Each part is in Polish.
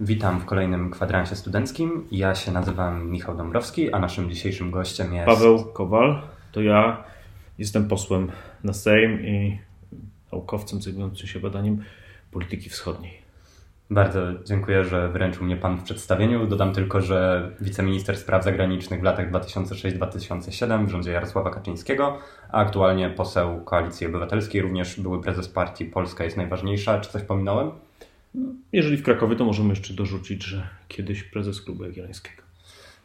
Witam w kolejnym kwadransie studenckim. Ja się nazywam Michał Dąbrowski, a naszym dzisiejszym gościem jest. Paweł Kowal. To ja jestem posłem na Sejm i naukowcem zajmującym się badaniem polityki wschodniej. Bardzo dziękuję, że wręczył mnie Pan w przedstawieniu. Dodam tylko, że wiceminister spraw zagranicznych w latach 2006-2007 w rządzie Jarosława Kaczyńskiego, a aktualnie poseł Koalicji Obywatelskiej, również były prezes partii Polska jest najważniejsza. Czy coś pominąłem? Jeżeli w Krakowie, to możemy jeszcze dorzucić, że kiedyś prezes Klubu Jagiellońskiego.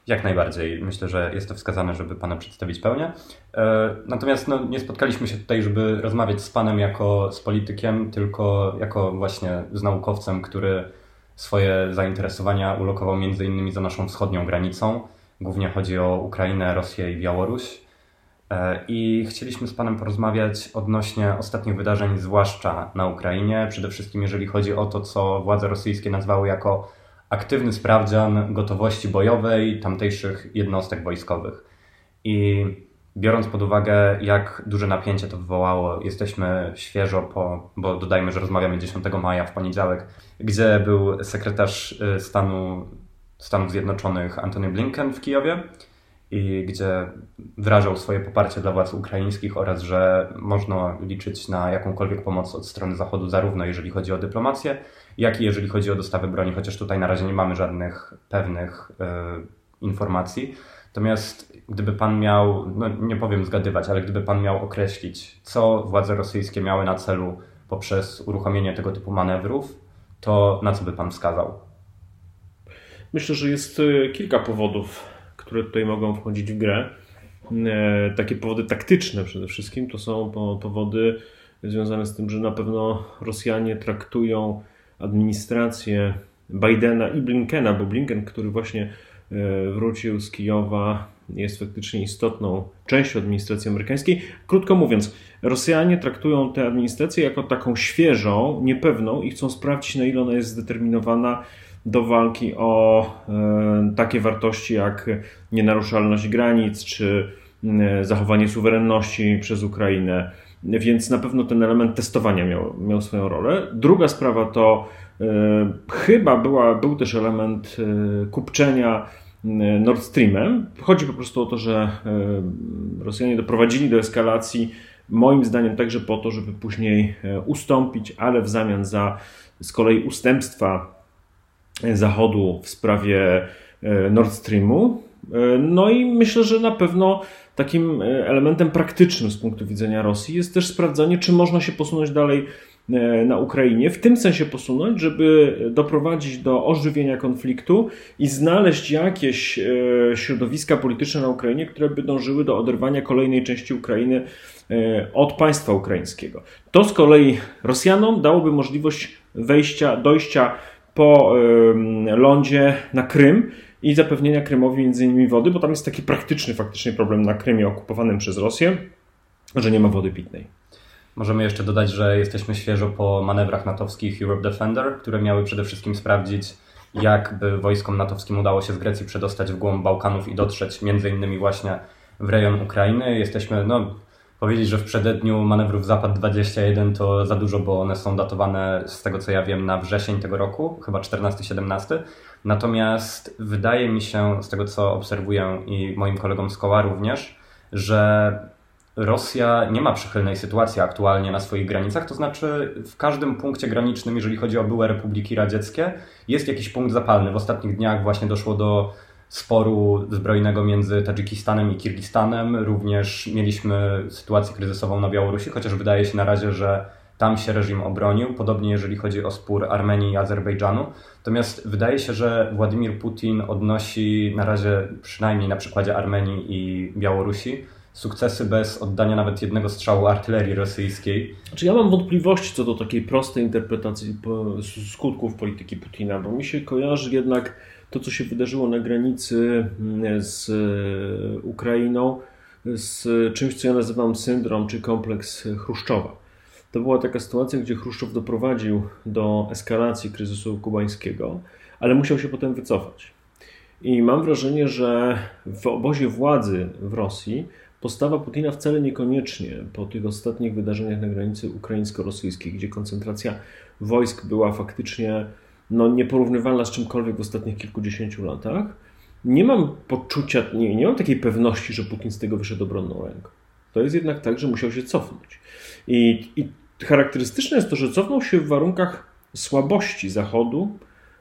Jak najbardziej. Myślę, że jest to wskazane, żeby Pana przedstawić pełnię. E, natomiast no, nie spotkaliśmy się tutaj, żeby rozmawiać z Panem jako z politykiem, tylko jako właśnie z naukowcem, który swoje zainteresowania ulokował między innymi za naszą wschodnią granicą. Głównie chodzi o Ukrainę, Rosję i Białoruś. E, I chcieliśmy z Panem porozmawiać odnośnie ostatnich wydarzeń, zwłaszcza na Ukrainie. Przede wszystkim, jeżeli chodzi o to, co władze rosyjskie nazwały jako aktywny sprawdzian gotowości bojowej tamtejszych jednostek wojskowych. I biorąc pod uwagę, jak duże napięcie to wywołało, jesteśmy świeżo po, bo dodajmy, że rozmawiamy 10 maja w poniedziałek, gdzie był sekretarz y, stanu Stanów Zjednoczonych Antony Blinken w Kijowie i gdzie wyrażał swoje poparcie dla władz ukraińskich oraz, że można liczyć na jakąkolwiek pomoc od strony Zachodu, zarówno jeżeli chodzi o dyplomację, jak i jeżeli chodzi o dostawy broni, chociaż tutaj na razie nie mamy żadnych pewnych y, informacji. Natomiast gdyby pan miał, no nie powiem zgadywać, ale gdyby pan miał określić, co władze rosyjskie miały na celu poprzez uruchomienie tego typu manewrów, to na co by pan wskazał? Myślę, że jest e, kilka powodów, które tutaj mogą wchodzić w grę. E, takie powody taktyczne przede wszystkim to są powody związane z tym, że na pewno Rosjanie traktują administrację Bidena i Blinkena, bo Blinken, który właśnie e, wrócił z Kijowa, jest faktycznie istotną częścią administracji amerykańskiej. Krótko mówiąc, Rosjanie traktują tę administrację jako taką świeżą, niepewną i chcą sprawdzić, na ile ona jest zdeterminowana do walki o e, takie wartości jak nienaruszalność granic czy zachowanie suwerenności przez Ukrainę więc na pewno ten element testowania miał, miał swoją rolę. Druga sprawa to e, chyba była, był też element e, kupczenia Nord Streamem. Chodzi po prostu o to, że Rosjanie doprowadzili do eskalacji, moim zdaniem także po to, żeby później ustąpić, ale w zamian za z kolei ustępstwa Zachodu w sprawie Nord Streamu. No i myślę, że na pewno takim e, elementem praktycznym z punktu widzenia Rosji jest też sprawdzanie, czy można się posunąć dalej e, na Ukrainie, w tym sensie posunąć, żeby doprowadzić do ożywienia konfliktu i znaleźć jakieś e, środowiska polityczne na Ukrainie, które by dążyły do oderwania kolejnej części Ukrainy od państwa ukraińskiego. To z kolei Rosjanom dałoby możliwość wejścia, dojścia po lądzie na Krym i zapewnienia Krymowi między innymi wody, bo tam jest taki praktyczny faktycznie problem na Krymie okupowanym przez Rosję, że nie ma wody pitnej. Możemy jeszcze dodać, że jesteśmy świeżo po manewrach natowskich Europe Defender, które miały przede wszystkim sprawdzić, jak by wojskom natowskim udało się z Grecji przedostać w głąb Bałkanów i dotrzeć między innymi właśnie w rejon Ukrainy. Jesteśmy, no, powiedzieć, że w przededniu manewrów Zapad 21 to za dużo, bo one są datowane z tego co ja wiem na wrzesień tego roku, chyba 14-17. Natomiast wydaje mi się, z tego co obserwuję i moim kolegom z koła również, że Rosja nie ma przychylnej sytuacji aktualnie na swoich granicach, to znaczy w każdym punkcie granicznym, jeżeli chodzi o były republiki radzieckie, jest jakiś punkt zapalny. W ostatnich dniach właśnie doszło do sporu zbrojnego między Tadżykistanem i Kirgistanem. Również mieliśmy sytuację kryzysową na Białorusi, chociaż wydaje się na razie, że tam się reżim obronił, podobnie jeżeli chodzi o spór Armenii i Azerbejdżanu. Natomiast wydaje się, że Władimir Putin odnosi na razie, przynajmniej na przykładzie Armenii i Białorusi, sukcesy bez oddania nawet jednego strzału artylerii rosyjskiej. Znaczy ja mam wątpliwości co do takiej prostej interpretacji skutków polityki Putina, bo mi się kojarzy jednak to, co się wydarzyło na granicy mm, z e, Ukrainą, z czymś, co ja nazywam syndrom czy kompleks Chruszczowa. To była taka sytuacja, gdzie Chruszczow doprowadził do eskalacji kryzysu kubańskiego, ale musiał się potem wycofać. I mam wrażenie, że w obozie władzy w Rosji postawa Putina wcale niekoniecznie po tych ostatnich wydarzeniach na granicy ukraińsko-rosyjskiej, gdzie koncentracja wojsk była faktycznie no, nieporównywalna z czymkolwiek w ostatnich kilkudziesięciu latach, nie mam poczucia, nie, nie mam takiej pewności, że Putin z tego wyszedł obronną ręką. To jest jednak tak, że musiał się cofnąć. I, I charakterystyczne jest to, że cofnął się w warunkach słabości Zachodu,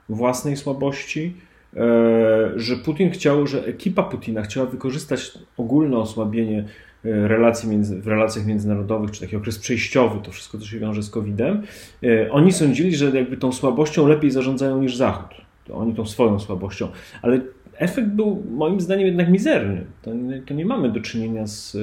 własnej słabości, e, że Putin chciał, że ekipa Putina chciała wykorzystać ogólne osłabienie relacji między, w relacjach międzynarodowych, czy taki okres przejściowy, to wszystko, co się wiąże z COVID-em. E, oni sądzili, że jakby tą słabością lepiej zarządzają niż Zachód. To oni tą swoją słabością. Ale efekt był moim zdaniem jednak mizerny. To, to nie mamy do czynienia z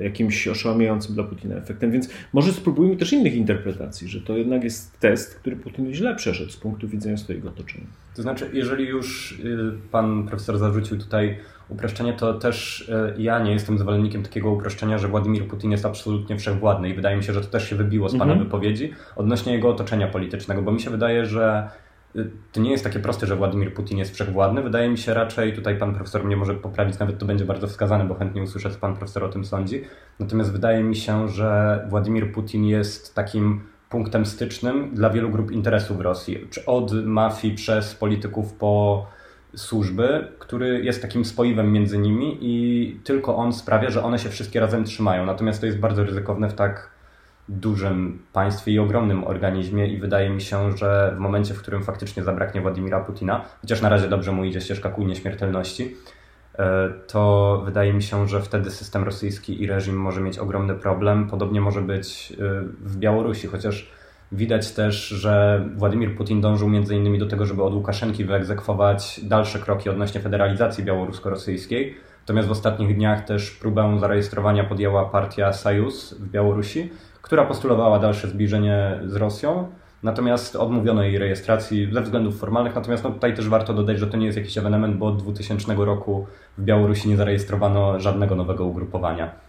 jakimś oszałamiającym dla Putina efektem, więc może spróbujmy też innych interpretacji, że to jednak jest test, który Putin źle przeszedł z punktu widzenia swojego otoczenia. To znaczy, jeżeli już y, pan profesor zarzucił tutaj uproszczenie, to też y, ja nie jestem zwolennikiem takiego uproszczenia, że Władimir Putin jest absolutnie wszechwładny i wydaje mi się, że to też się wybiło z pana mhm. wypowiedzi odnośnie jego otoczenia politycznego, bo mi się wydaje, że to nie jest takie proste, że Władimir Putin jest wszechwładny. Wydaje mi się raczej, tutaj pan profesor mnie może poprawić, nawet to będzie bardzo wskazane, bo chętnie usłyszę, co pan profesor o tym sądzi. Natomiast wydaje mi się, że Władimir Putin jest takim punktem stycznym dla wielu grup interesów w Rosji. Od mafii przez polityków po służby, który jest takim spoiwem między nimi i tylko on sprawia, że one się wszystkie razem trzymają. Natomiast to jest bardzo ryzykowne w tak dużym państwie i ogromnym organizmie i wydaje mi się, że w momencie, w którym faktycznie zabraknie Władimira Putina, chociaż na razie dobrze mu idzie ścieżka ku nieśmiertelności, e, to wydaje mi się, że wtedy system rosyjski i reżim może mieć ogromny problem. Podobnie może być e, w Białorusi, chociaż widać też, że Władimir Putin dążył między innymi do tego, żeby od Łukaszenki wyegzekwować dalsze kroki odnośnie federalizacji białorusko-rosyjskiej. Natomiast w ostatnich dniach też próbę zarejestrowania podjęła partia Sajus w Białorusi, która postulowała dalsze zbliżenie z Rosją. Natomiast odmówiono jej rejestracji ze względów formalnych. Natomiast no, tutaj też warto dodać, że to nie jest jakiś ewenement, bo od 2000 roku w Białorusi nie zarejestrowano żadnego nowego ugrupowania.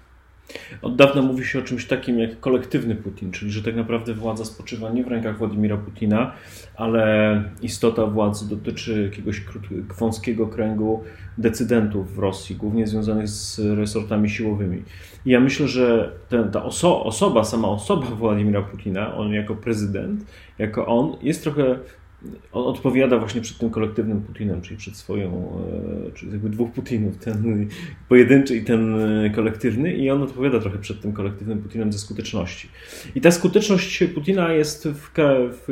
Od dawna mówi się o czymś takim jak kolektywny Putin, czyli że tak naprawdę władza spoczywa nie w rękach Władimira Putina, ale istota władzy dotyczy jakiegoś wąskiego kręgu decydentów w Rosji, głównie związanych z resortami siłowymi. I ja myślę, że ten, ta oso osoba, sama osoba Władimira Putina, on jako prezydent, jako on, jest trochę on odpowiada właśnie przed tym kolektywnym Putinem, czyli przed swoją, e, czyli jakby dwóch Putinów, ten pojedynczy i ten e, kolektywny, i on odpowiada trochę przed tym kolektywnym Putinem ze skuteczności. I ta skuteczność Putina jest w, w,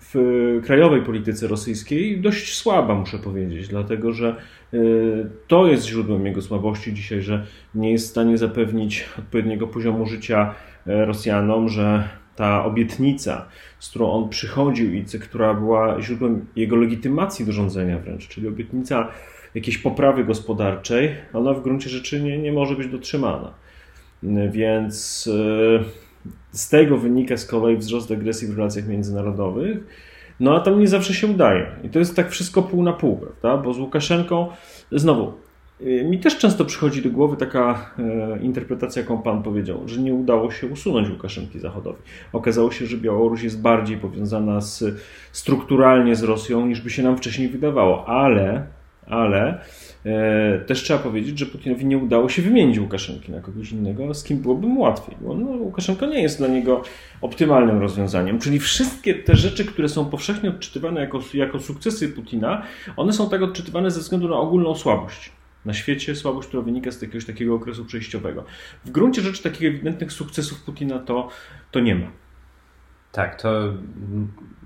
w krajowej polityce rosyjskiej dość słaba, muszę powiedzieć, dlatego że e, to jest źródłem jego słabości dzisiaj, że nie jest w stanie zapewnić odpowiedniego poziomu życia Rosjanom, że ta obietnica, z którą on przychodził i która była źródłem jego legitymacji do rządzenia wręcz, czyli obietnica jakiejś poprawy gospodarczej, ona w gruncie rzeczy nie, nie może być dotrzymana. Więc e, z tego wynika z kolei wzrost agresji w relacjach międzynarodowych. No a tam nie zawsze się udaje. I to jest tak wszystko pół na pół, prawda? Bo z Łukaszenką, znowu, mi też często przychodzi do głowy taka e, interpretacja, jaką Pan powiedział, że nie udało się usunąć Łukaszenki Zachodowi. Okazało się, że Białoruś jest bardziej powiązana z, strukturalnie z Rosją, niż by się nam wcześniej wydawało, ale, ale e, też trzeba powiedzieć, że Putinowi nie udało się wymienić Łukaszenki na kogoś innego, z kim byłoby mu łatwiej. Bo no, Łukaszenko nie jest dla niego optymalnym rozwiązaniem. Czyli wszystkie te rzeczy, które są powszechnie odczytywane jako, jako sukcesy Putina, one są tak odczytywane ze względu na ogólną słabość na świecie, słabość, która wynika z jakiegoś takiego okresu przejściowego. W gruncie rzeczy takich ewidentnych sukcesów Putina to, to nie ma. Tak, to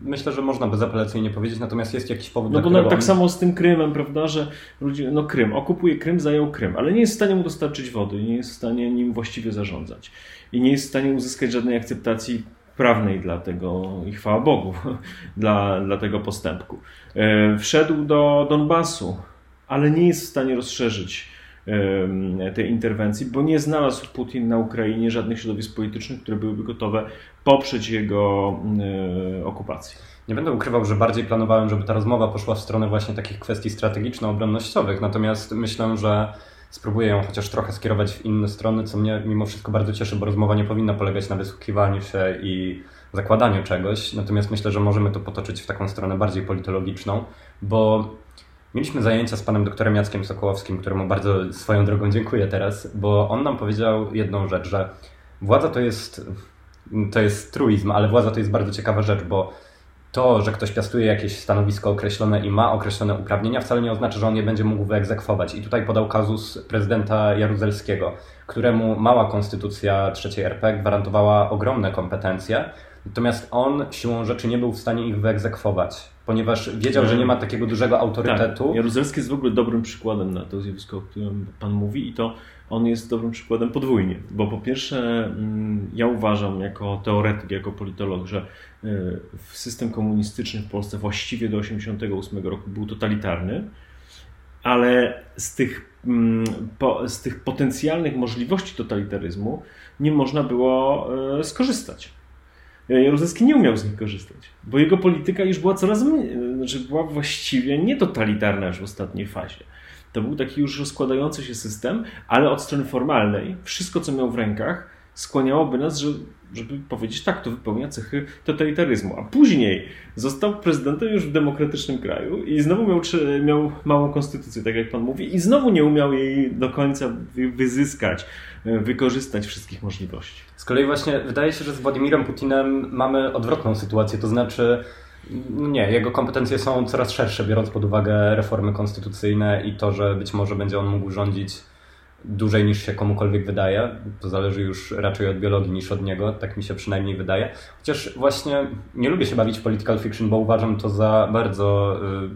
myślę, że można bezapelacyjnie powiedzieć, natomiast jest jakiś powód. No bo no, tak on... samo z tym Krymem, prawda, że ludzie, no Krym, okupuje Krym, zajął Krym, ale nie jest w stanie mu dostarczyć wody, nie jest w stanie nim właściwie zarządzać i nie jest w stanie uzyskać żadnej akceptacji prawnej dla tego i chwała Bogu, dla, dla tego postępku. E, wszedł do Donbasu, ale nie jest w stanie rozszerzyć tej interwencji, bo nie znalazł Putin na Ukrainie żadnych środowisk politycznych, które byłyby gotowe poprzeć jego okupację. Nie będę ukrywał, że bardziej planowałem, żeby ta rozmowa poszła w stronę właśnie takich kwestii strategiczno-obronnościowych, natomiast myślę, że spróbuję ją chociaż trochę skierować w inne strony, co mnie mimo wszystko bardzo cieszy, bo rozmowa nie powinna polegać na wysłuchiwaniu się i zakładaniu czegoś, natomiast myślę, że możemy to potoczyć w taką stronę bardziej politologiczną, bo Mieliśmy zajęcia z panem doktorem Jackiem Sokołowskim, któremu bardzo swoją drogą dziękuję teraz, bo on nam powiedział jedną rzecz, że władza to jest to jest truizm, ale władza to jest bardzo ciekawa rzecz, bo to, że ktoś piastuje jakieś stanowisko określone i ma określone uprawnienia, wcale nie oznacza, że on je będzie mógł wyegzekwować. I tutaj podał kazus prezydenta Jaruzelskiego, któremu mała konstytucja III RP gwarantowała ogromne kompetencje, natomiast on siłą rzeczy nie był w stanie ich wyegzekwować, ponieważ wiedział, że nie ma takiego dużego autorytetu. Tak. Jaruzelski jest w ogóle dobrym przykładem na to zjawisko, o którym Pan mówi i to on jest dobrym przykładem podwójnie, bo po pierwsze mm, ja uważam jako teoretyk, jako politolog, że y, system komunistyczny w Polsce właściwie do 1988 roku był totalitarny, ale z tych, mm, z tych potencjalnych możliwości totalitaryzmu nie można było y, skorzystać. Jaruzelski nie umiał z nich korzystać, bo jego polityka już była coraz mniej, znaczy była właściwie nietotalitarna już w ostatniej fazie. To był taki już rozkładający się system, ale od strony formalnej wszystko, co miał w rękach, skłaniałoby nas, że, żeby powiedzieć tak, to wypełnia cechy totalitaryzmu. A później został prezydentem już w demokratycznym kraju i znowu miał, miał małą konstytucję, tak jak pan mówi, i znowu nie umiał jej do końca wyzyskać, e, wykorzystać wszystkich możliwości. Z kolei właśnie wydaje się, że z Władimirem Putinem mamy odwrotną sytuację, to znaczy no nie, jego kompetencje są coraz szersze, biorąc pod uwagę reformy konstytucyjne i to, że być może będzie on mógł rządzić dłużej niż się komukolwiek wydaje. To zależy już raczej od biologii niż od niego, tak mi się przynajmniej wydaje. Chociaż właśnie nie lubię się bawić w political fiction, bo uważam to za bardzo y,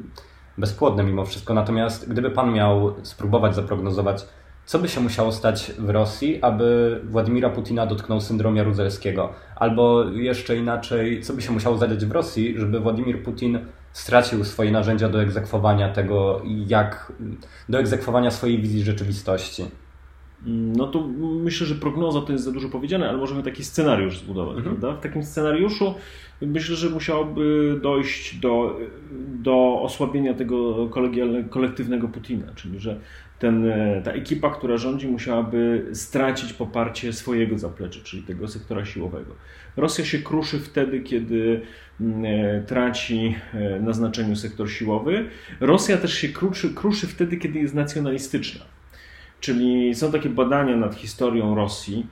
bezpłodne mimo wszystko. Natomiast gdyby pan miał spróbować zaprognozować, co by się musiało stać w Rosji, aby Władimira Putina dotknął syndrom jaruzelskiego? Albo jeszcze inaczej, co by się musiało zadać w Rosji, żeby Władimir Putin stracił swoje narzędzia do egzekwowania tego, jak do egzekwowania swojej wizji rzeczywistości? No to myślę, że prognoza to jest za dużo powiedziane, ale możemy taki scenariusz zbudować, mhm. prawda? W takim scenariuszu myślę, że musiałoby dojść do, do osłabienia tego kolektywnego Putina, czyli że ten, e, ta ekipa, która rządzi, musiałaby stracić poparcie swojego zaplecza, czyli tego sektora siłowego. Rosja się kruszy wtedy, kiedy mm, e, traci e, na znaczeniu sektor siłowy. Rosja też się kruszy, kruszy wtedy, kiedy jest nacjonalistyczna. Czyli są takie badania nad historią Rosji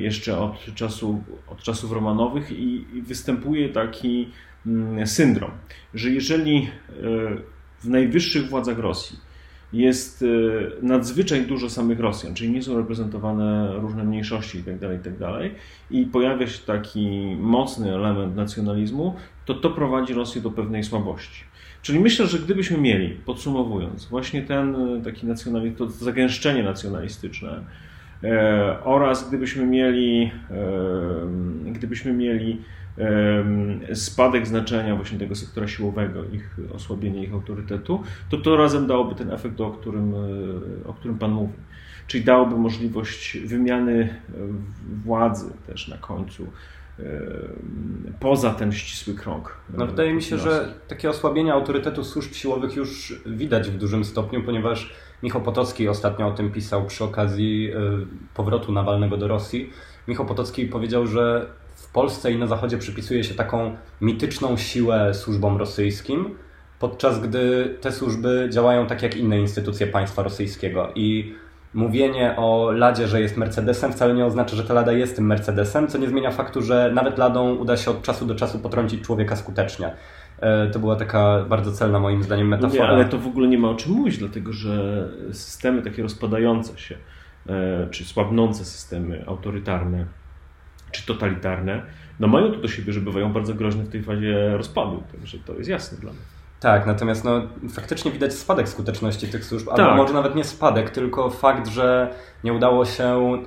jeszcze od, czasu, od czasów romanowych i, i występuje taki mm, syndrom, że jeżeli w najwyższych władzach Rosji jest e, nadzwyczaj dużo samych Rosjan, czyli nie są reprezentowane różne mniejszości itd., tak itd. Tak i pojawia się taki mocny element nacjonalizmu, to to prowadzi Rosję do pewnej słabości. Czyli myślę, że gdybyśmy mieli, podsumowując, właśnie ten e, taki nacjonalizm, to zagęszczenie nacjonalistyczne e, oraz gdybyśmy mieli, e, gdybyśmy mieli spadek znaczenia właśnie tego sektora siłowego, ich osłabienie ich autorytetu, to to razem dałoby ten efekt, o którym, e, o którym Pan mówi. Czyli dałoby możliwość wymiany e, władzy też na końcu poza ten ścisły krąg. No, e, wydaje mi się, że takie osłabienie autorytetu służb siłowych już widać w dużym stopniu, ponieważ Michał Potocki ostatnio o tym pisał przy okazji powrotu Nawalnego do Rosji. Michał Potocki powiedział, że Polsce i na Zachodzie przypisuje się taką mityczną siłę służbom rosyjskim, podczas gdy te służby działają tak jak inne instytucje państwa rosyjskiego. I mówienie o Ladzie, że jest Mercedesem, wcale nie oznacza, że ta Lada jest tym Mercedesem, co nie zmienia faktu, że nawet Ladą uda się od czasu do czasu potrącić człowieka skutecznie. E, to była taka bardzo celna moim zdaniem metafora. Nie, ale to w ogóle nie ma o czym mówić, dlatego że systemy takie rozpadające się, e, czy słabnące systemy autorytarne, czy totalitarne, no mają to do siebie, że bywają bardzo groźne w tej fazie rozpadu, także to jest jasne dla mnie. Tak, natomiast no, faktycznie widać spadek skuteczności tych służb, tak. albo może nawet nie spadek, tylko fakt, że nie udało się,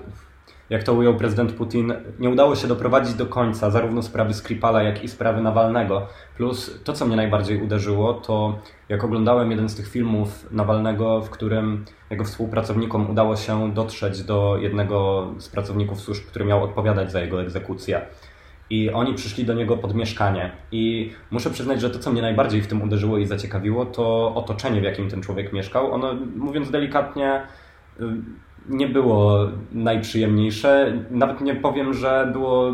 jak to ujął prezydent Putin, nie udało się doprowadzić do końca zarówno sprawy Skripala, jak i sprawy Nawalnego. Plus to, co mnie najbardziej uderzyło, to jak oglądałem jeden z tych filmów Nawalnego, w którym jego współpracownikom udało się dotrzeć do jednego z pracowników służb, który miał odpowiadać za jego egzekucję. I oni przyszli do niego pod mieszkanie. I muszę przyznać, że to, co mnie najbardziej w tym uderzyło i zaciekawiło, to otoczenie, w jakim ten człowiek mieszkał. Ono, mówiąc delikatnie, y, nie było najprzyjemniejsze. Nawet nie powiem, że było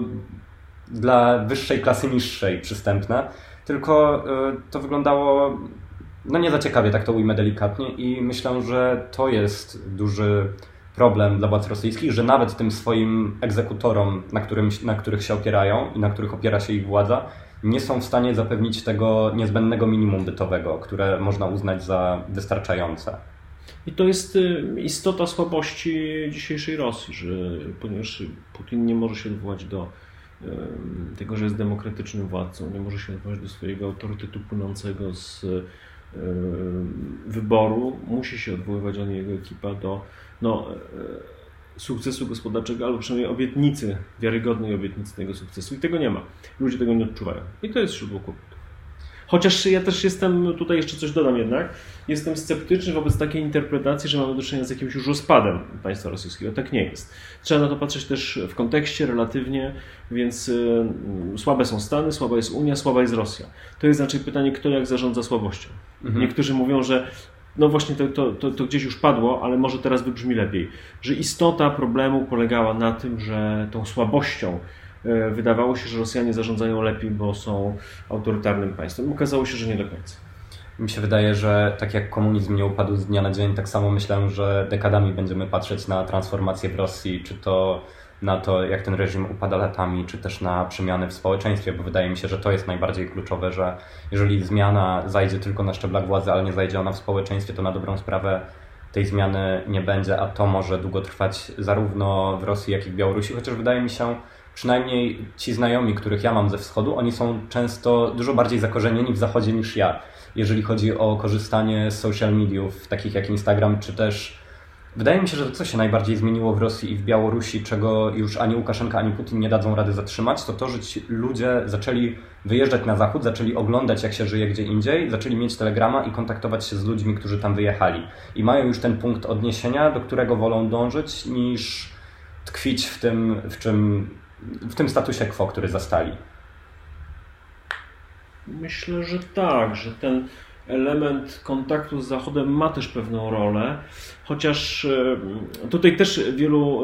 dla wyższej klasy niższej przystępne, tylko y, to wyglądało no nie za ciekawie, tak to ujmę delikatnie i myślę, że to jest duży problem dla władz rosyjskich, że nawet tym swoim egzekutorom, na, którym, na których się opierają i na których opiera się ich władza, nie są w stanie zapewnić tego niezbędnego minimum bytowego, które można uznać za wystarczające. I to jest y, istota słabości dzisiejszej Rosji, że ponieważ Putin nie może się odwołać do tego, że jest demokratycznym władcą, nie może się odwołać do swojego autorytetu płynącego z wyboru, musi się odwoływać on jego ekipa do no, e, sukcesu gospodarczego, albo przynajmniej obietnicy, wiarygodnej obietnicy tego sukcesu. I tego nie ma. Ludzie tego nie odczuwają. I to jest źródło kłopotu. Chociaż ja też jestem, tutaj jeszcze coś dodam jednak, jestem sceptyczny wobec takiej interpretacji, że mamy do czynienia z jakimś już rozpadem państwa rosyjskiego. Tak nie jest. Trzeba na to patrzeć też w kontekście, relatywnie, więc y, słabe są Stany, słaba jest Unia, słaba jest Rosja. To jest raczej pytanie, kto jak zarządza słabością. Mhm. Niektórzy mówią, że no właśnie to, to, to, to, gdzieś już padło, ale może teraz wybrzmi lepiej, że istota problemu polegała na tym, że tą słabością wydawało się, że Rosjanie zarządzają lepiej, bo są autorytarnym państwem. Okazało się, że nie do końca. Mi się wydaje, że tak jak komunizm nie upadł z dnia na dzień, tak samo myślę, że dekadami będziemy patrzeć na transformację w Rosji, czy to na to, jak ten reżim upada latami, czy też na przemiany w społeczeństwie, bo wydaje mi się, że to jest najbardziej kluczowe, że jeżeli zmiana zajdzie tylko na szczeblach władzy, ale nie zajdzie ona w społeczeństwie, to na dobrą sprawę tej zmiany nie będzie, a to może długo trwać zarówno w Rosji, jak i w Białorusi, chociaż wydaje mi się, przynajmniej ci znajomi, których ja mam ze wschodu, oni są często dużo bardziej zakorzenieni w zachodzie niż ja, jeżeli chodzi o korzystanie z social mediów, takich jak Instagram, czy też Wydaje mi się, że to, co się najbardziej zmieniło w Rosji i w Białorusi, czego już ani Łukaszenka, ani Putin nie dadzą rady zatrzymać, to to, że ludzie zaczęli wyjeżdżać na zachód, zaczęli oglądać, jak się żyje gdzie indziej, zaczęli mieć telegrama i kontaktować się z ludźmi, którzy tam wyjechali. I mają już ten punkt odniesienia, do którego wolą dążyć, niż tkwić w tym, w czym w tym statusie quo, który zastali? Myślę, że tak, że ten element kontaktu z Zachodem ma też pewną rolę, chociaż e, tutaj też wielu,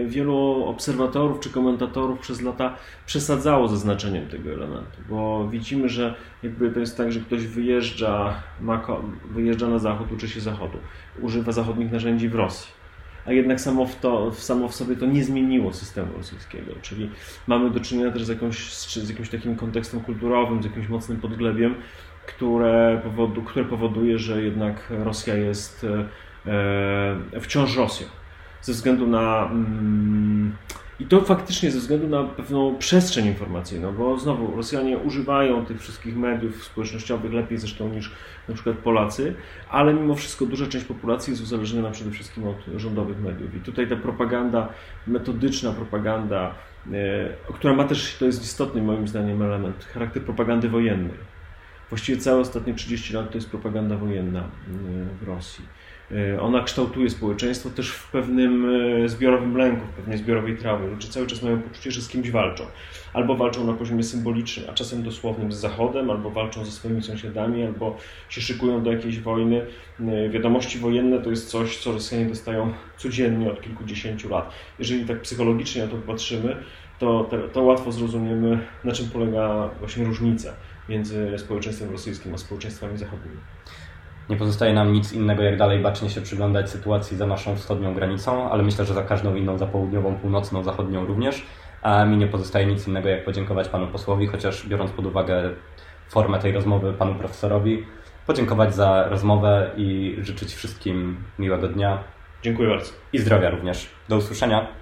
e, wielu obserwatorów czy komentatorów przez lata przesadzało ze znaczeniem tego elementu, bo widzimy, że jakby to jest tak, że ktoś wyjeżdża, ma, wyjeżdża na Zachód, uczy się Zachodu, używa zachodnich narzędzi w Rosji a jednak samo w, to, samo w sobie to nie zmieniło systemu rosyjskiego. Czyli mamy do czynienia też z, jakąś, z jakimś takim kontekstem kulturowym, z jakimś mocnym podglebiem, które, powodu, które powoduje, że jednak Rosja jest e, wciąż Rosją. Ze względu na. Mm, i to faktycznie ze względu na pewną przestrzeń informacyjną, bo znowu Rosjanie używają tych wszystkich mediów społecznościowych lepiej zresztą niż na przykład Polacy, ale mimo wszystko duża część populacji jest uzależniona przede wszystkim od rządowych mediów. I tutaj ta propaganda, metodyczna propaganda, e, która ma też, to jest istotny moim zdaniem element, charakter propagandy wojennej. Właściwie całe ostatnie 30 lat to jest propaganda wojenna e, w Rosji ona kształtuje społeczeństwo też w pewnym e, zbiorowym lęku, w pewnej zbiorowej trawie. Ludzie cały czas mają poczucie, że z kimś walczą. Albo walczą na poziomie symbolicznym, a czasem dosłownym z Zachodem, albo walczą ze swoimi sąsiadami, albo się szykują do jakiejś wojny. E, wiadomości wojenne to jest coś, co Rosjanie dostają codziennie od kilkudziesięciu lat. Jeżeli tak psychologicznie na to patrzymy, to, to łatwo zrozumiemy, na czym polega właśnie różnica między społeczeństwem rosyjskim a społeczeństwami zachodnimi. Nie pozostaje nam nic innego, jak dalej bacznie się przyglądać sytuacji za naszą wschodnią granicą, ale myślę, że za każdą inną, za południową, północną, zachodnią również. A mi nie pozostaje nic innego, jak podziękować panu posłowi, chociaż biorąc pod uwagę formę tej rozmowy panu profesorowi, podziękować za rozmowę i życzyć wszystkim miłego dnia. Dziękuję bardzo. I zdrowia również. Do usłyszenia.